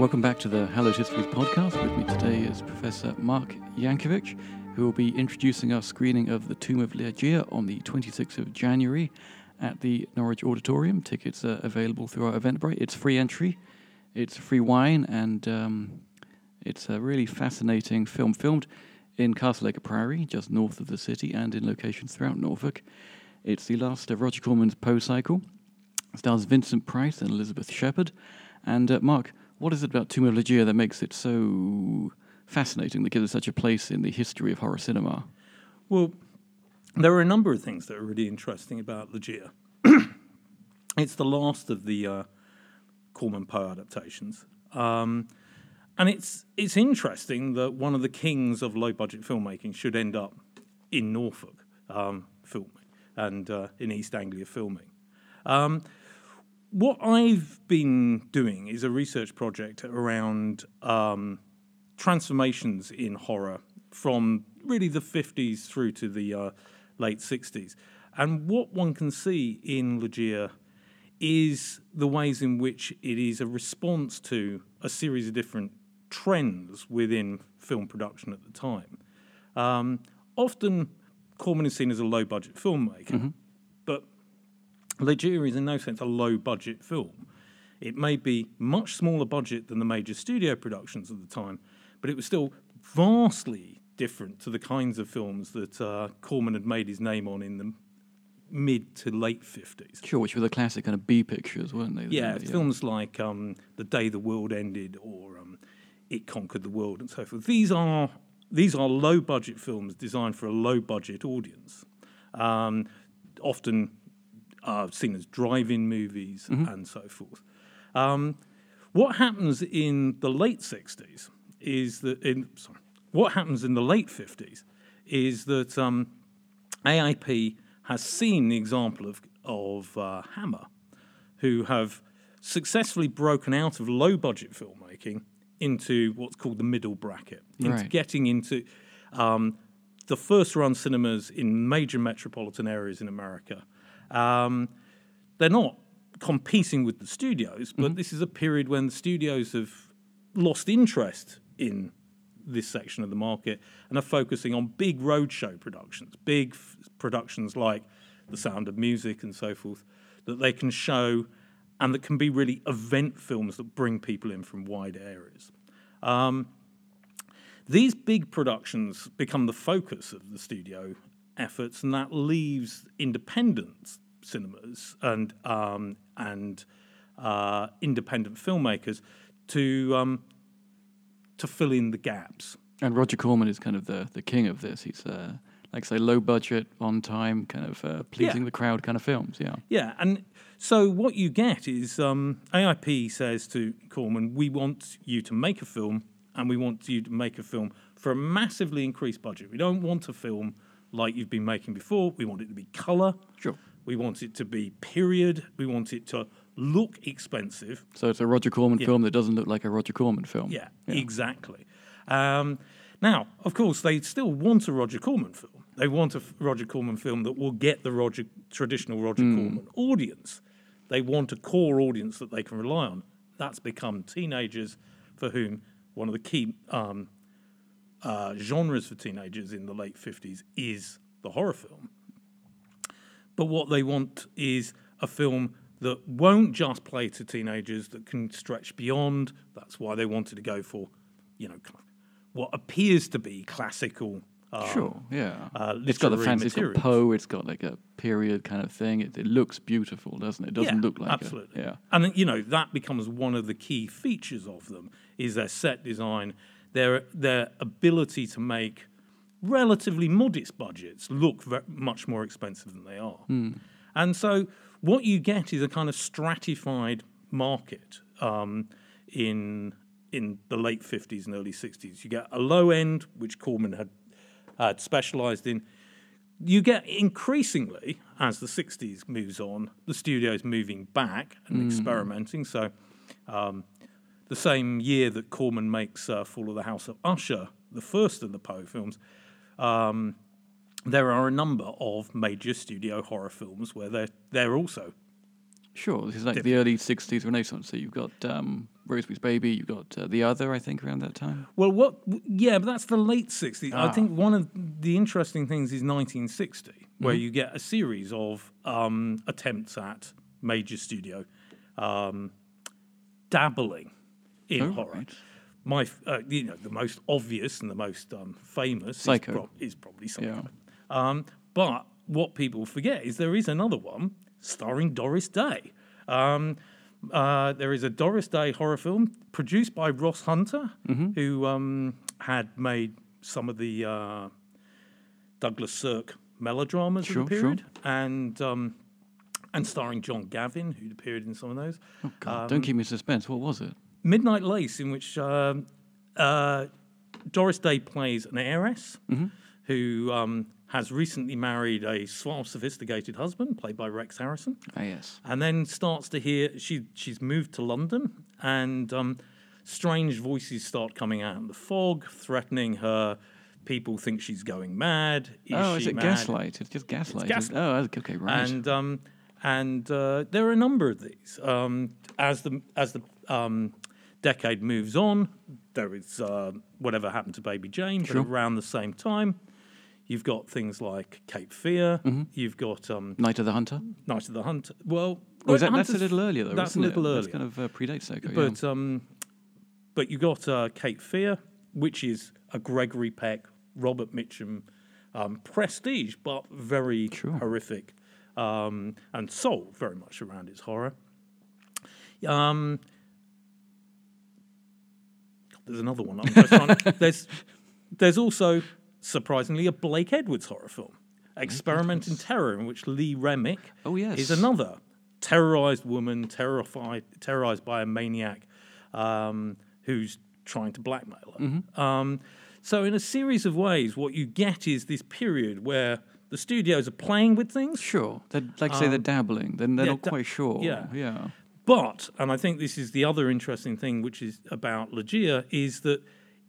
Welcome back to the Hallowed Histories podcast. With me today is Professor Mark Jancovich, who will be introducing our screening of The Tomb of Ligeia on the 26th of January at the Norwich Auditorium. Tickets are available through our Eventbrite. It's free entry, it's free wine, and um, it's a really fascinating film filmed in Castleacre Priory, just north of the city, and in locations throughout Norfolk. It's the last of Roger Corman's Poe cycle. It Stars Vincent Price and Elizabeth Shepherd. And uh, Mark, what is it about Tomb of Ligeia that makes it so fascinating, that gives it such a place in the history of horror cinema? Well, there are a number of things that are really interesting about Ligeia. it's the last of the uh, Corman Poe adaptations. Um, and it's it's interesting that one of the kings of low budget filmmaking should end up in Norfolk um, filming and uh, in East Anglia filming. Um, what I've been doing is a research project around um, transformations in horror from really the 50s through to the uh, late 60s. And what one can see in Ligeia is the ways in which it is a response to a series of different trends within film production at the time. Um, often, Corman is seen as a low budget filmmaker, mm-hmm. But is in no sense a low budget film. It may be much smaller budget than the major studio productions of the time, but it was still vastly different to the kinds of films that uh, Corman had made his name on in the mid to late 50s. Sure, which were the classic kind of B pictures, weren't they? Yeah, yeah. films like um, The Day the World Ended or um, It Conquered the World and so forth. These are, these are low budget films designed for a low budget audience. Um, often uh, seen as drive-in movies mm-hmm. and so forth. Um, what happens in the late '60s is that in sorry, what happens in the late '50s is that um, AIP has seen the example of of uh, Hammer, who have successfully broken out of low-budget filmmaking into what's called the middle bracket, into right. getting into um, the first-run cinemas in major metropolitan areas in America um, they're not competing with the studios, but mm-hmm. this is a period when the studios have lost interest in this section of the market and are focusing on big roadshow productions, big f- productions like The Sound of Music and so forth, that they can show and that can be really event films that bring people in from wide areas. Um, these big productions become the focus of the studio efforts, and that leaves independent cinemas and um, and uh, independent filmmakers to um, to fill in the gaps. And Roger Corman is kind of the the king of this. He's uh, like say low budget, on time, kind of uh, pleasing yeah. the crowd kind of films. Yeah, yeah. And so what you get is um, AIP says to Corman, "We want you to make a film, and we want you to make a film for a massively increased budget. We don't want a film." Like you've been making before. We want it to be colour. Sure. We want it to be period. We want it to look expensive. So it's a Roger Corman yeah. film that doesn't look like a Roger Corman film. Yeah, yeah. exactly. Um, now, of course, they still want a Roger Corman film. They want a Roger Corman film that will get the Roger traditional Roger mm. Corman audience. They want a core audience that they can rely on. That's become teenagers for whom one of the key um, uh, genres for teenagers in the late 50s is the horror film. But what they want is a film that won't just play to teenagers, that can stretch beyond. That's why they wanted to go for, you know, what appears to be classical. Uh, sure, yeah. Uh, it's got the fancy, it's got Poe, it's got like a period kind of thing. It, it looks beautiful, doesn't it? It doesn't yeah, look like absolutely. A, yeah, and you know that becomes one of the key features of them is their set design their their ability to make relatively modest budgets look very, much more expensive than they are. Mm. And so what you get is a kind of stratified market um, in in the late 50s and early 60s. You get a low end, which Corman had had specialized in. You get increasingly, as the 60s moves on, the studios moving back and mm. experimenting. So um, the same year that Corman makes uh, Fall of the House of Usher, the first of the Poe films, um, there are a number of major studio horror films where they're they're also Sure, this is like the early '60s Renaissance. So you've got um, Rosemary's Baby, you've got uh, The Other, I think, around that time. Well, what? Yeah, but that's the late 60s. I Ah. think one of the interesting things is 1960, where Mm-hmm. you get a series of um, attempts at major studio um, dabbling in Oh, horror. right. My, uh, you know, the most obvious and the most um, famous Is, prob- is probably Psycho. Yeah. Um, but what people forget is there is another one starring Doris Day. Um, uh, there is a Doris Day horror film produced by Ross Hunter, Mm-hmm. who um, had made some of the uh, Douglas Sirk melodramas Sure, of the sure. period, and um, and starring John Gavin, who'd appeared in some of those. Oh God! Um, don't keep me in suspense. What was it? Midnight Lace, in which um, uh, Doris Day plays an heiress Mm-hmm. who um, has recently married a suave, sophisticated husband, played by Rex Harrison, Ah, yes. and then starts to hear she she's moved to London, and um, strange voices start coming out in the fog, threatening her. People think she's going mad. Is oh, is it mad? gaslight? It's just gaslight. gas- Oh, okay, right. and um, and uh, there are a number of these. Um, as the as the um, decade moves on, there is uh, whatever happened to Baby Jane, Sure. but around the same time, you've got things like Cape Fear. Mm-hmm. You've got um, Night of the Hunter. Night of the Hunter. Well, Oh, that, that's a little earlier, though. That's a little it? earlier. That's kind of uh, predates yeah. But um, but you've got uh, Cape Fear, which is a Gregory Peck, Robert Mitchum um, prestige, but very Sure. horrific, um, and sold very much around its horror. Um, there's another one. I'm just trying, there's there's also surprisingly a Blake Edwards horror film, Experiment in Terror, in which Lee Remick Oh, yes. is another terrorized woman, terrified, terrorized by a maniac um, who's trying to blackmail her. Mm-hmm. Um, so, in a series of ways, what you get is this period where the studios are playing with things, Sure. They're, like say they're dabbling, then they're Um, yeah, not da- quite sure. yeah. Yeah. But, and I think this is the other interesting thing, which is about Ligeia, is that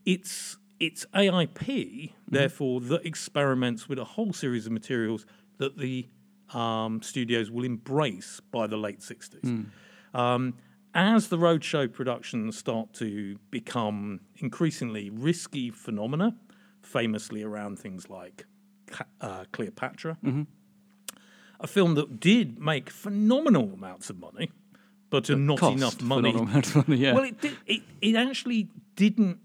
it's it's AIP, therefore, that experiments with a whole series of materials that the um, studios will embrace by the late 60s. Um, as the roadshow productions start to become increasingly risky phenomena, famously around things like uh, Cleopatra, a film that did make phenomenal amounts of money, but to not enough money. phenomenal amount of money, yeah. Well, it, did, it it actually didn't.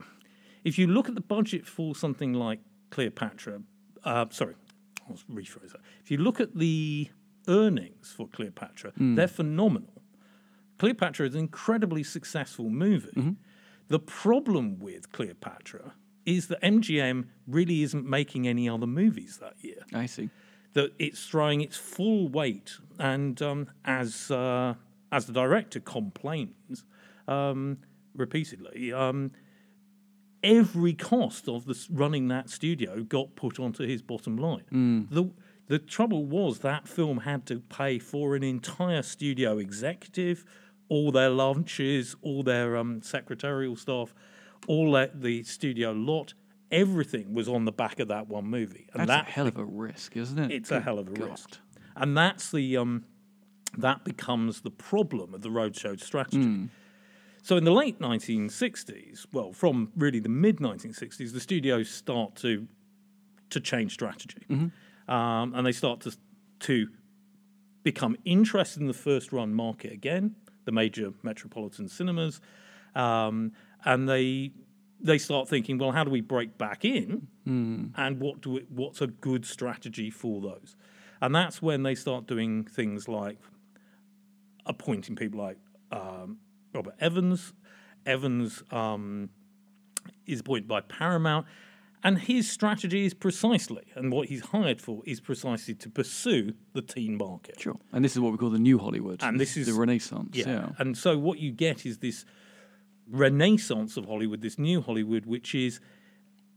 If you look at the budget for something like Cleopatra, uh, sorry, I'll rephrase that. If you look at the earnings for Cleopatra, Hmm. they're phenomenal. Cleopatra is an incredibly successful movie. Mm-hmm. The problem with Cleopatra is that MGM really isn't making any other movies that year I see. that it's throwing its full weight, and um, as uh, as the director complains um, repeatedly, um, every cost of this, running that studio got put onto his bottom line. The the trouble was that film had to pay for an entire studio executive, all their lunches, all their um, secretarial staff, all that, the studio lot. Everything was on the back of that one movie, and That's that a hell of a risk, isn't it? it's a hell of a God. risk, and that's the um, that becomes the problem of the roadshow strategy. Hmm. So in the late 1960s, well, from really the mid 1960s, the studios start to to change strategy, Mm-hmm. um, and they start to to become interested in the first run market again, the major metropolitan cinemas, um, and they they start thinking, well, how do we break back in, and what do we, what's a good strategy for those? And that's when they start doing things like appointing people like um, Robert Evans. Evans um, is appointed by Paramount, and his strategy is precisely, and what he's hired for is precisely to pursue the teen market. Sure. And this is what we call the new Hollywood. And this is- the Renaissance. Yeah. And so what you get is this renaissance of Hollywood, this new Hollywood, which is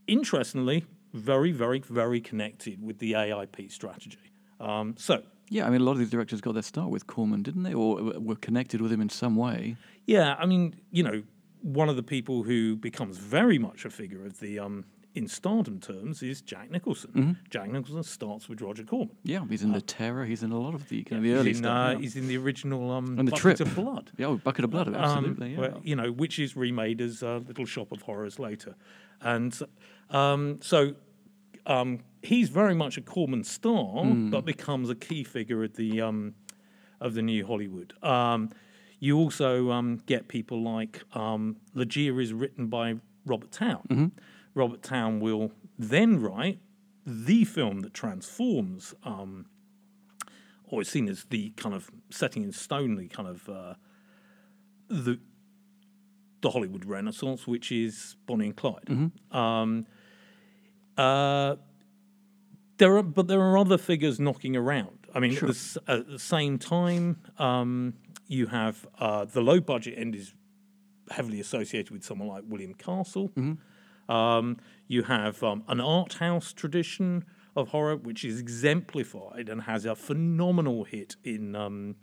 interestingly very, very, very connected with the AIP strategy. Um, so Yeah, I mean, a lot of these directors got their start with Corman, didn't they? Or were connected with him in some way. Yeah, I mean, you know, one of the people who becomes very much a figure of the um, in stardom terms is Jack Nicholson. Mm-hmm. Jack Nicholson starts with Roger Corman. Yeah, he's in the Terror. He's in a lot of the kind of the early he's, in, stuff. uh, yeah. he's in the original um, And the Bucket Trip. of Blood. Yeah, oh, Bucket of Blood, Um, absolutely. yeah. where, you know, which is remade as uh, Little Shop of Horrors later, and um, so um, he's very much a Corman star, Hmm. but becomes a key figure of the um, of the new Hollywood. Um, you also um, get people like um, Ligeia is written by Robert Towne. Mm-hmm. Robert Towne will then write the film that transforms, um, or is seen as the kind of setting in stone, the kind of uh, the the Hollywood Renaissance, which is Bonnie and Clyde. Um, uh, there are, but there are other figures knocking around. I mean, at, the, at the same time, um, you have uh, the low budget end is heavily associated with someone like William Castle. Um, you have um, an art house tradition of horror, which is exemplified and has a phenomenal hit in um,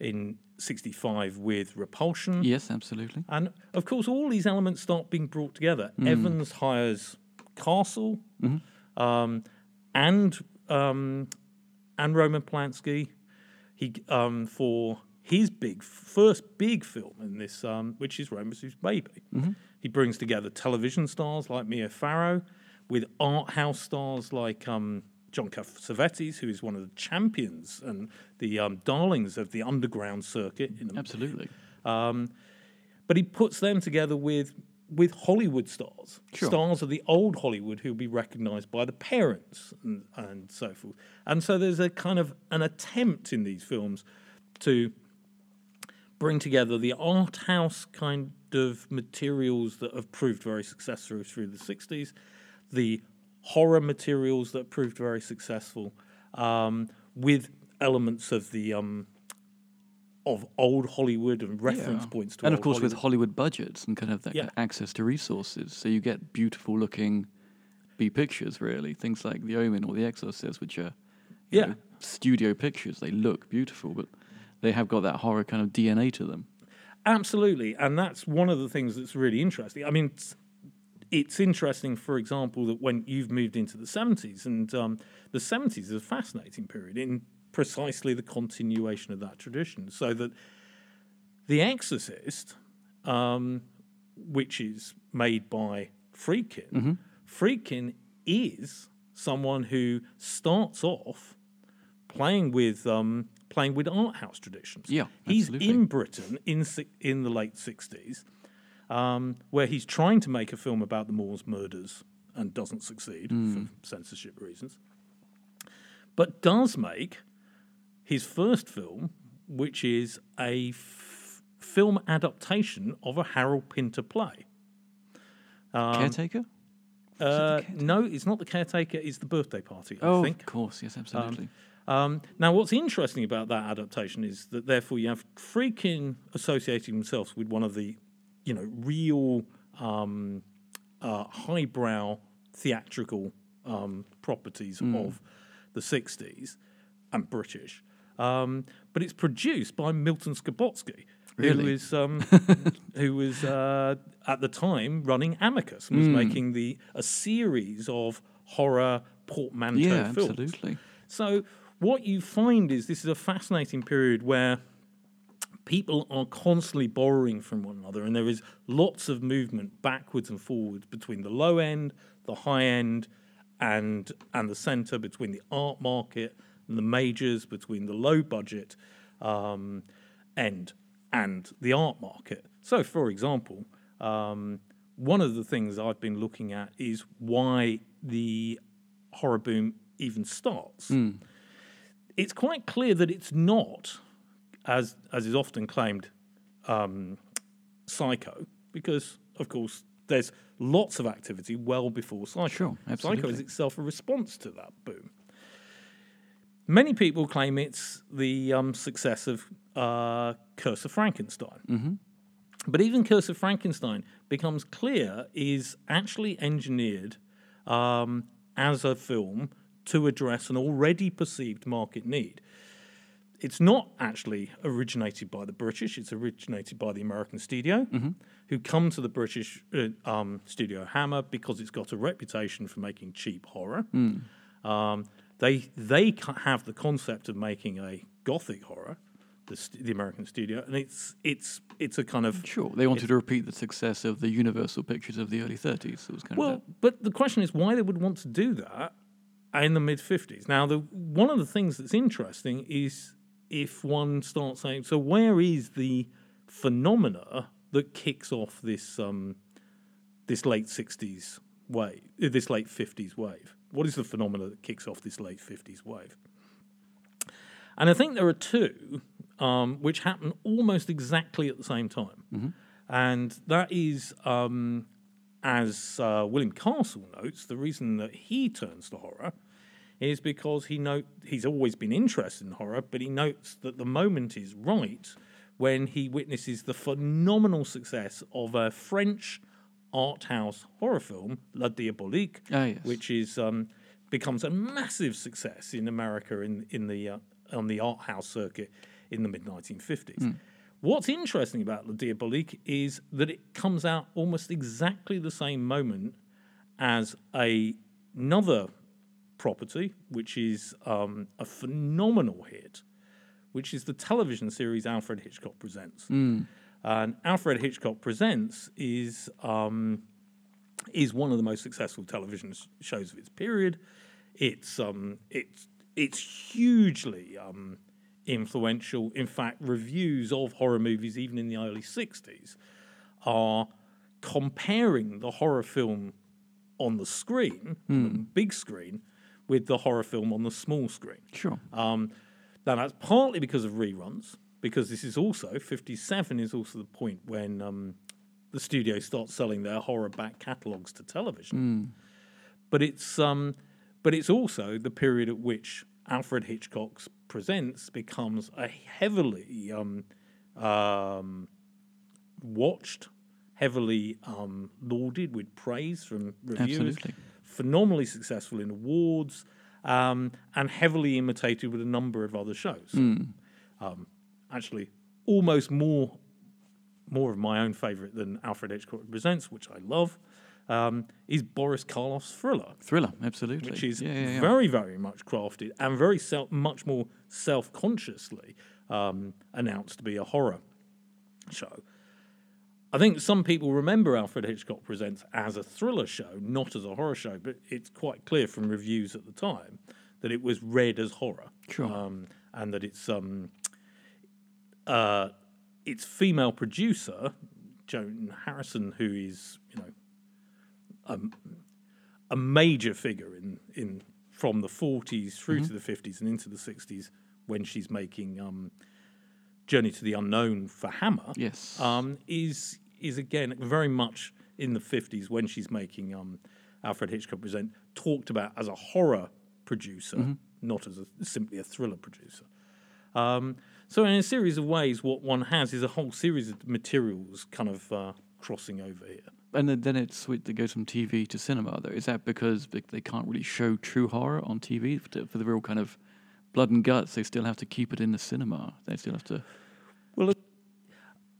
in '65 with Repulsion. yes, absolutely. And of course, all these elements start being brought together. Evans hires Castle um, and um, and Roman Polanski. He um, for his big first big film in this, um, which is Rosemary's Baby. He brings together television stars like Mia Farrow with art house stars like um, John Cassavetes, who is one of the champions and the um, darlings of the underground circuit in the Absolutely. um, but he puts them together with with Hollywood stars, Sure. stars of the old Hollywood who'll be recognised by the parents and, and so forth. And so there's a kind of an attempt in these films to bring together the art house kind of materials that have proved very successful through the 60s, the horror materials that proved very successful, um, with elements of the um, of old Hollywood and reference Yeah. points to and of course with Hollywood. Hollywood budgets and kind of that Yeah. access to resources, so you get beautiful looking B pictures. Really, things like The Omen or The Exorcist, which are Yeah. know, studio pictures. They look beautiful, but they have got that horror kind of DNA to them. Absolutely, and that's one of the things that's really interesting. I mean, it's, it's interesting, for example, that when you've moved into the seventies, and um, the seventies is a fascinating period in precisely the continuation of that tradition. So that The Exorcist, um, which is made by Friedkin, Friedkin is someone who starts off playing with um, playing with art house traditions. Yeah, he's absolutely. in Britain in in the late sixties, um, where he's trying to make a film about the Moors murders and doesn't succeed Hmm. for censorship reasons, but does make his first film, which is a f- film adaptation of a Harold Pinter play. Um, Caretaker. Uh, no, it's not the caretaker. It's the birthday party. I Oh, think. of course, yes, absolutely. Um, now, what's interesting about that adaptation is that therefore you have Friedkin associating themselves with one of the, you know, real um, uh, highbrow theatrical um, properties of the '60s and British, um, but it's produced by Milton Subotsky, who Really? is um, who was uh, at the time running Amicus and was making the a series of horror portmanteau yeah, films. absolutely. So what you find is this is a fascinating period where people are constantly borrowing from one another, and there is lots of movement backwards and forwards between the low end, the high end, and and the centre, between the art market the majors, between the low budget um, end and the art market. So, for example, um, one of the things I've been looking at is why the horror boom even starts. It's quite clear that it's not, as as is often claimed, um, psycho, because of course there's lots of activity well before psycho. Sure, absolutely. Psycho is itself a response to that boom. Many people claim it's the um, success of uh, Curse of Frankenstein. But even Curse of Frankenstein becomes clear is actually engineered um, as a film to address an already perceived market need. it's not actually originated by the British. It's originated by the American studio, who come to the British uh, um, studio Hammer because it's got a reputation for making cheap horror. Um, they they have the concept of making a gothic horror, the, st- the American studio, and it's it's it's a kind of Sure, they wanted to repeat the success of the Universal pictures of the early 30s. It was kind well, of but the question is why they would want to do that in the mid fifties. Now, the one of the things that's interesting is if one starts saying, so where is the phenomena that kicks off this um, this late sixties wave, this late fifties wave? What is the phenomena that kicks off this late fifties wave? And I think there are two um, which happen almost exactly at the same time. And that is, um, as uh, William Castle notes, the reason that he turns to horror is because he note he's always been interested in horror, but he notes that the moment is right when he witnesses the phenomenal success of a French art house horror film, La Diabolique, Ah, yes. which is um, becomes a massive success in America in in the uh, on the art house circuit in the mid 1950s. What's interesting about La Diabolique is that it comes out almost exactly the same moment as a, another property, which is um, a phenomenal hit, which is the television series Alfred Hitchcock Presents. And Alfred Hitchcock Presents is um, is one of the most successful television s- shows of its period. It's um, it's it's hugely um, influential. In fact, reviews of horror movies, even in the early '60s, are comparing the horror film on the screen, on the big screen, with the horror film on the small screen. sure. Um, now that's partly because of reruns, because this is also fifty-seven is also the point when um, the studio starts selling their horror back catalogues to television. But it's um, but it's also the period at which Alfred Hitchcock's Presents becomes a heavily um, um, watched, heavily um, lauded with praise from reviewers Absolutely. phenomenally successful in awards, um, and heavily imitated with a number of other shows. Um, actually, almost more more of my own favourite than Alfred Hitchcock Presents, which I love, um, is Boris Karloff's Thriller, Thriller, absolutely. which is yeah, yeah, yeah. very, very much crafted and very self, much more self consciously um, announced to be a horror show. I think some people remember Alfred Hitchcock Presents as a thriller show, not as a horror show, but it's quite clear from reviews at the time that it was read as horror. Sure. Um, and that it's um, uh, its female producer, Joan Harrison, who is, you know, a major figure in, in from the 40s through to the 50s and into the 60s when she's making um, Journey to the Unknown for Hammer Yes. um, is is again very much in the 50s when she's making um, Alfred Hitchcock Present talked about as a horror producer, not as a, simply a thriller producer. Um, so in a series of ways, what one has is a whole series of materials kind of uh, crossing over here. and then, then it's sweet to go from TV to cinema, though. Is that because they, can't really show true horror on TV for, for the real kind of blood and guts? They still have to keep it in the cinema. They still have to. Well,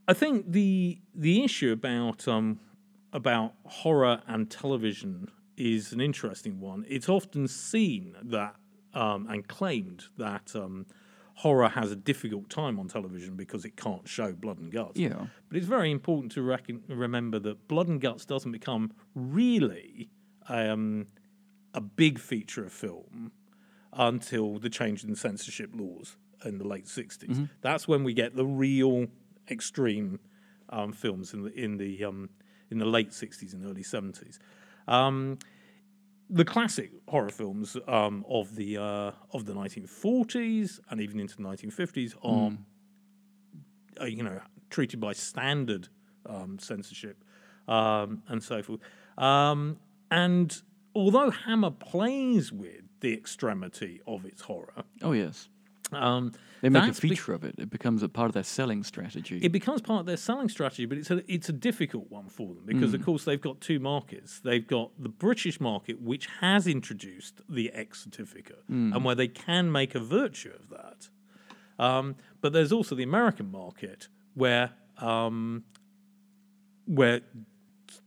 I think the the issue about um, about horror and television is an interesting one. It's often seen that um, and claimed that um, horror has a difficult time on television because it can't show blood and guts. Yeah. But it's very important to reckon, remember that blood and guts doesn't become really um, a big feature of film until the change in censorship laws in the late 60s. That's when we get the real extreme um, films in the in the um, in the late 60s and early 70s. Um, the classic horror films um, of the uh, of the 1940s and even into the 1950s are uh, you know, treated by standard um, censorship um, and so forth. Um, and although Hammer plays with the extremity of its horror, Oh, yes. Um, They make a that's be- feature of it. It becomes a part of their selling strategy. it becomes part of their selling strategy, but it's a it's a difficult one for them because, of course, they've got two markets. They've got the British market, which has introduced the X certificate, and where they can make a virtue of that. Um, but there's also the American market where um, where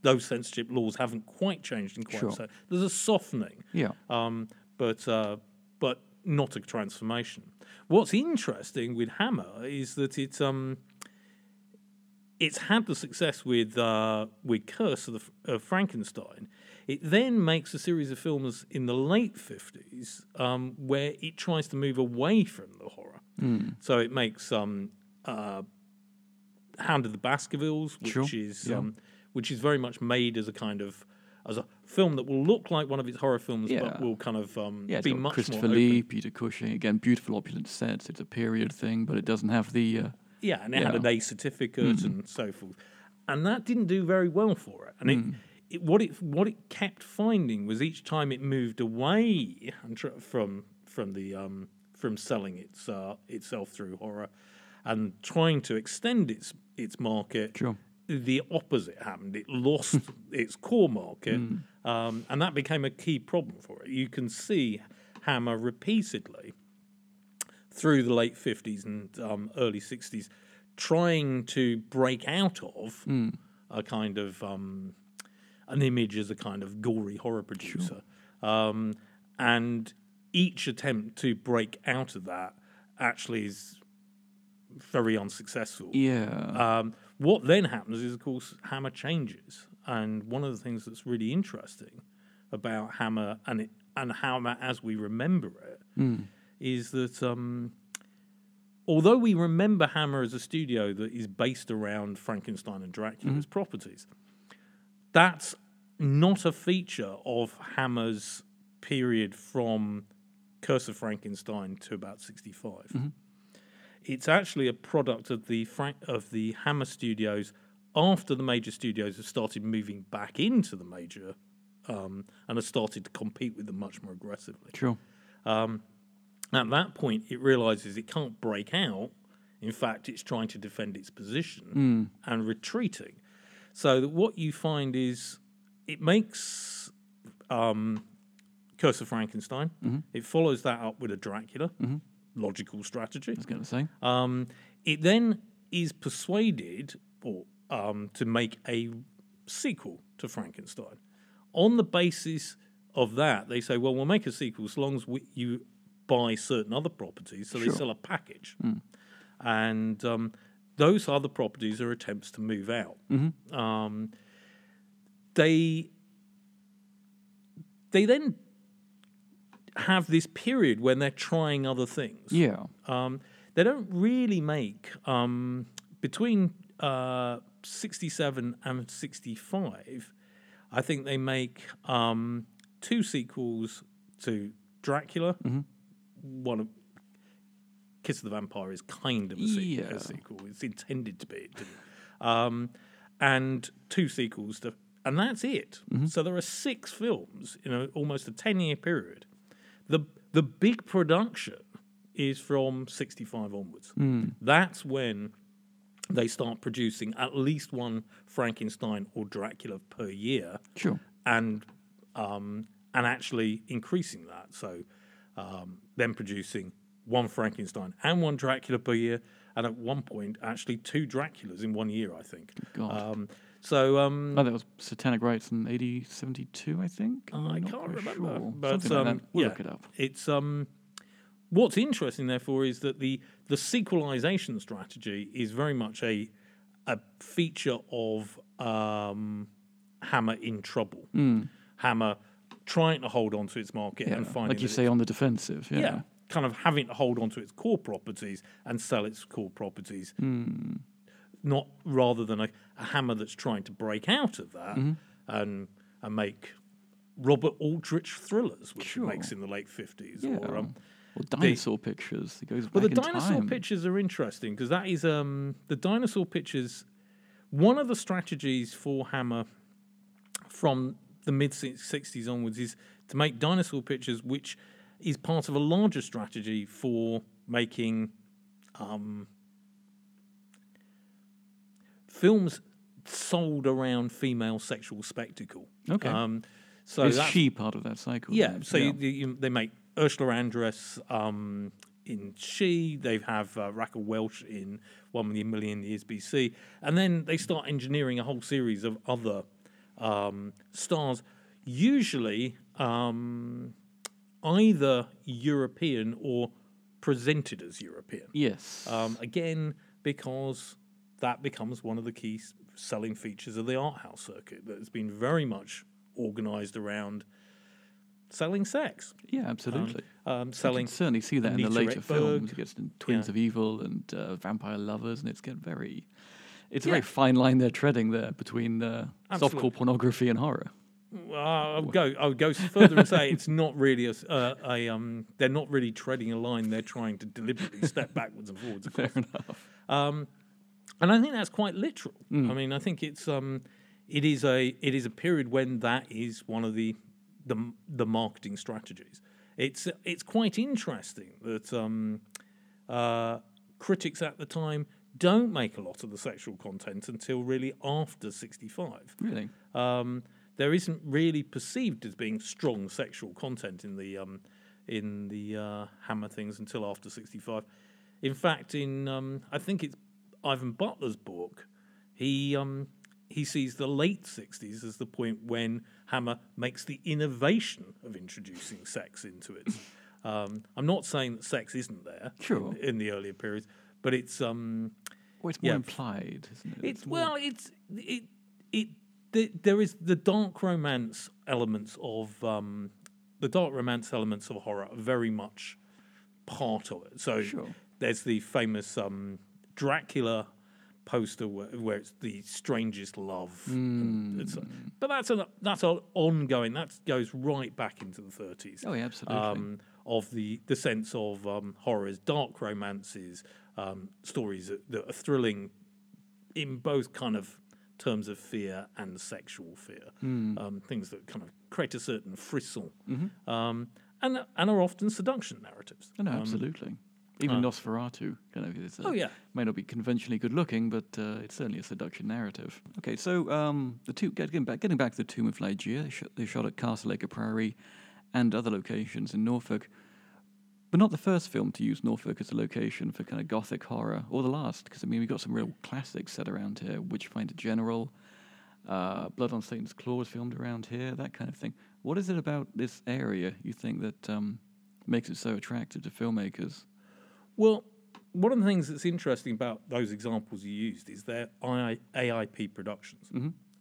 those censorship laws haven't quite changed in quite Sure. so. There's a softening, Yeah. um, but uh, but not a transformation. What's interesting with Hammer is that it's um it's had the success with uh, with Curse of, the, of Frankenstein. It then makes a series of films in the late fifties um, where it tries to move away from the horror. So it makes um, uh, Hound of the Baskervilles, which Sure, is yeah. um, which is very much made as a kind of as a film that will look like one of its horror films, Yeah. but will kind of um, Yeah, be much Christopher more Lee, open. Peter Cushing. Again, beautiful opulent sets. It's a period thing, but it doesn't have the. Uh, Yeah, and it had an A certificate and so forth, and that didn't do very well for it. And Mm. it, it what it what it kept finding was each time it moved away from from the um, from selling its uh, itself through horror and trying to extend its its market. Sure. The opposite happened. It lost its core market, Mm. Um, and that became a key problem for it. You can see Hammer repeatedly through the late 50s and um, early 60s trying to break out of a kind of um, an image as a kind of gory horror producer. Um, and each attempt to break out of that actually is very unsuccessful. yeah. Um, what then happens is, of course, Hammer changes, and one of the things that's really interesting about Hammer and it, and Hammer as we remember it hmm. is that um, although we remember Hammer as a studio that is based around Frankenstein and Dracula's hmm. properties, that's not a feature of Hammer's period from Curse of Frankenstein to about 65 mm-hmm. it's actually a product of the Frank, of the Hammer Studios after the major studios have started moving back into the major um, and have started to compete with them much more aggressively. sure. At that point, it realizes it can't break out. In fact, it's trying to defend its position and retreating. So that what you find is it makes um, Curse of Frankenstein. It follows that up with a Dracula. Logical strategy. I was going to say. Um, it then is persuaded or um, to make a sequel to Frankenstein. On the basis of that, they say, well, we'll make a sequel as long as we, you buy certain other properties. So they sell a package. And um, those other properties are attempts to move out. Um, they they then have this period when they're trying other things. Yeah. Um, they don't really make um, between uh, 67 and 65. I think they make um, two sequels to Dracula. One of Kiss of the Vampire is kind of a, se- Yeah. a sequel. It's intended to be. Um, and two sequels to, and that's it. So there are six films in a, almost a ten-year period. The the big production is from '65 onwards. That's when they start producing at least one Frankenstein or Dracula per year Sure. and um, and actually increasing that. So um, then producing one Frankenstein and one Dracula per year, and at one point actually two Draculas in one year, I think. God. Um, so um, oh, that was Satanic Rites in AD 72, I think. I'm I can't remember, sure. but Something like um, that. We'll yeah, look it up. It's um, what's interesting, therefore, is that the the sequelization strategy is very much a a feature of um, Hammer in trouble. Hammer trying to hold on to its market. Yeah. and finding Like you say, on the defensive. Yeah. yeah, kind of having to hold on to its core properties and sell its core properties, Hmm. not rather than a, a hammer that's trying to break out of that Mm-hmm. and and make Robert Aldrich thrillers, which Sure. it makes in the late fifties. Yeah. Or, um, or dinosaur pictures. It goes well, the in dinosaur time. pictures are interesting because that is um, the dinosaur pictures. One of the strategies for Hammer from the mid '60s onwards is to make dinosaur pictures, which is part of a larger strategy for making um, films sold around female sexual spectacle. Okay. Um, so Is she part of that cycle? yeah, so You, you, they make Ursula Andress um, in She. They have uh, Raquel Welch in One Million Years BC, and then they start engineering a whole series of other um, stars, usually um, either European or presented as European. Yes. Um, again, because that becomes one of the key selling features of the art house circuit that has been very much organised around selling sex, yeah, absolutely. um, You selling. can certainly see that in the later films. It gets in Twins Yeah. of Evil and uh, Vampire Lovers, and it's get very. It's a Yeah. very fine line they're treading there between uh, softcore pornography and horror. Uh, I would go. I would go further and say it's not really a, uh, a um. They're not really treading a line. They're trying to deliberately step backwards and forwards. Fair enough. Um, and I think that's quite literal. Mm. I mean, I think it's um, it is a it is a period when that is one of the the the marketing strategies. It's it's quite interesting that um, uh, critics at the time don't make a lot of the sexual content until really after sixty five. Really? Um, there isn't really perceived as being strong sexual content in the um, in the uh, Hammer things until after sixty five. In fact, in um, I think it's Ivan Butler's book, he um, he sees the late sixties as the point when Hammer makes the innovation of introducing sex into it. Um, I'm not saying that sex isn't there Sure. in, in the earlier periods, but it's um, Well, it's more Yeah. implied, isn't it? it's more- well, it's it it the, there is the dark romance elements of um, the dark romance elements of horror are very much part of it. So Sure. there's the famous um, Dracula poster where, where it's the strangest love, and it's, but that's an that's an ongoing that goes right back into the 30s Oh, yeah, absolutely. um, of the the sense of um, horrors, dark romances, um, stories that, that are thrilling in both kind of terms of fear and sexual fear, Hmm. um, things that kind of create a certain frisson, Mm-hmm. um, and and are often seduction narratives. Oh, no, Um, absolutely. Even Nosferatu kind of is. Oh, yeah. may not be conventionally good looking, but uh, it's certainly a seduction narrative. Okay, so um, the two getting back getting back to the Tomb of Ligeia, they shot, they shot at Castle Acre Priory and other locations in Norfolk, but not the first film to use Norfolk as a location for kind of gothic horror, or the last, because I mean we've got some real classics set around here. Witchfinder General, uh, Blood on Satan's Claws filmed around here, that kind of thing. What is it about this area you think that um, makes it so attractive to filmmakers? Well, one of the things that's interesting about those examples you used is their AI, AIP productions.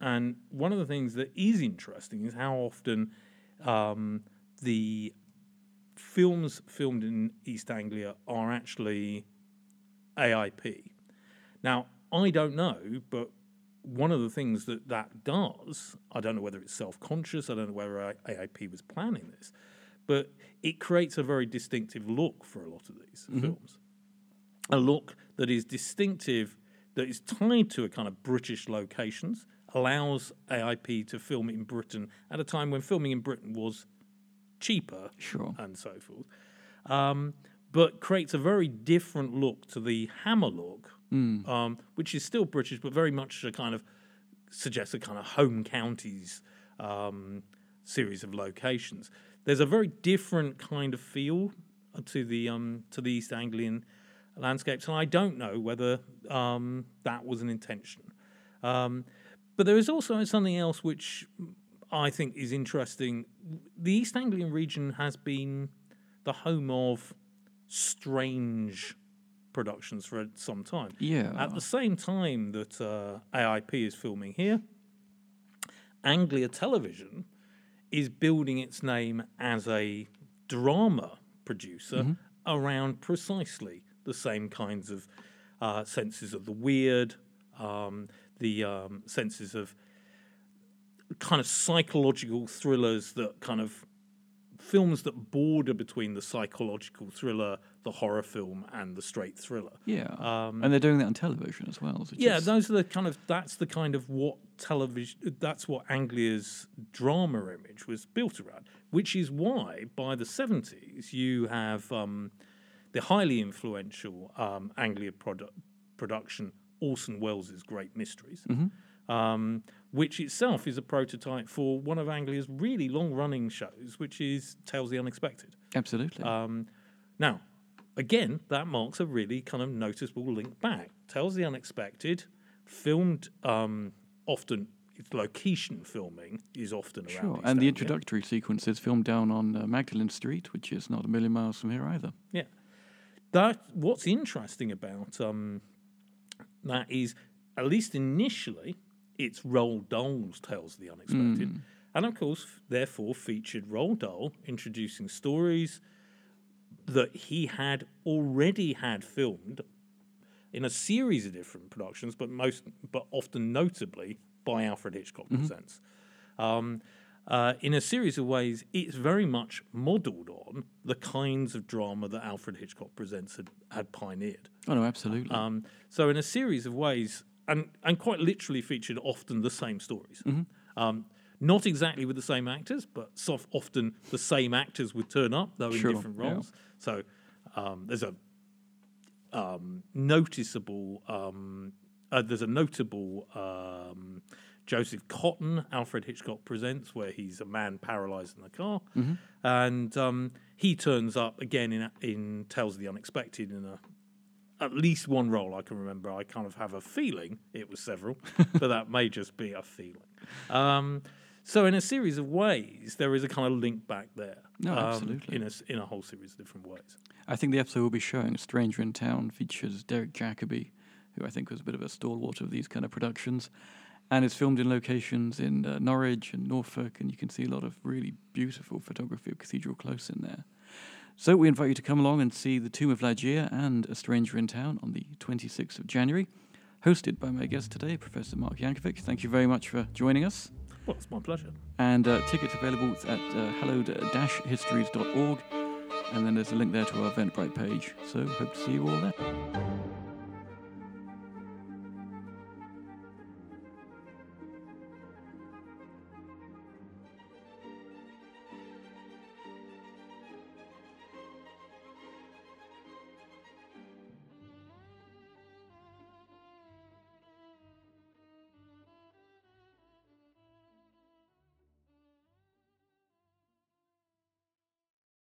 And one of the things that is interesting is how often um, the films filmed in East Anglia are actually AIP. Now, I don't know, but one of the things that that does, I don't know whether it's self conscious, I don't know whether AIP was planning this, but it creates a very distinctive look for a lot of these films. A look that is distinctive, that is tied to a kind of British locations, allows AIP to film in Britain at a time when filming in Britain was cheaper Sure. and so forth. Um, but creates a very different look to the Hammer look, um, which is still British, but very much a kind of suggests a kind of home counties um, series of locations. There's a very different kind of feel to the um, to the East Anglian landscapes, and I don't know whether um, that was an intention. Um, but there is also something else which I think is interesting. The East Anglian region has been the home of strange productions for some time. Yeah. At the same time that uh, AIP is filming here, Anglia Television is building its name as a drama producer around precisely the same kinds of uh, senses of the weird, um, the um, senses of kind of psychological thrillers that kind of films that border between the psychological thriller, the horror film, and the straight thriller. Yeah, and they're doing that on television as well. Um, Yeah, is- those are the kind of that's the kind of what television that's what Anglia's drama image was built around, which is why by the seventies you have um, the highly influential um, Anglia produ- production Orson Welles' Great Mysteries. Um, which itself is a prototype for one of Anglia's really long-running shows, which is Tales of the Unexpected. absolutely. Um, now, again, that marks a really kind of noticeable link back. Tells the unexpected, filmed um, often. It's location filming is often around. Sure, and the introductory sequence is filmed down on uh, Magdalen Street, which is not a million miles from here either. Yeah. That what's interesting about um, that is, at least initially, it's Roald Dahl's Tales of the Unexpected, and of course, therefore, featured Roald Dahl introducing stories that he had already had filmed in a series of different productions, but most, but often notably by Alfred Hitchcock Presents. Um, uh, in a series of ways, it's very much modelled on the kinds of drama that Alfred Hitchcock Presents had, had pioneered. Oh no, absolutely. Um, so, in a series of ways, and, and quite literally featured often the same stories. Um, not exactly with the same actors, but soft, often the same actors would turn up, though in Sure, different yeah. roles. So, um, there's a um, noticeable, um, uh, there's a notable um, Joseph Cotten, Alfred Hitchcock Presents, where he's a man paralyzed in a car. And um, he turns up again in, in Tales of the Unexpected in a at least one role I can remember. I kind of have a feeling it was several, but that may just be a feeling. Um, so, in a series of ways, there is a kind of link back there. No, um, absolutely. In a, in a whole series of different ways. I think the episode we'll be showing, Stranger in Town, features Derek Jacobi, who I think was a bit of a stalwart of these kind of productions. And it's filmed in locations in uh, Norwich and Norfolk, and you can see a lot of really beautiful photography of Cathedral Close in there. So we invite you to come along and see The Tomb of Ligeia and A Stranger in Town on the 26th of January, hosted by my guest today, Professor Mark Jancovich. Thank you very much for joining us. Well, it's my pleasure. And uh, tickets available at uh, hallowed-histories.org. And then there's a link there to our Eventbrite page. So hope to see you all there.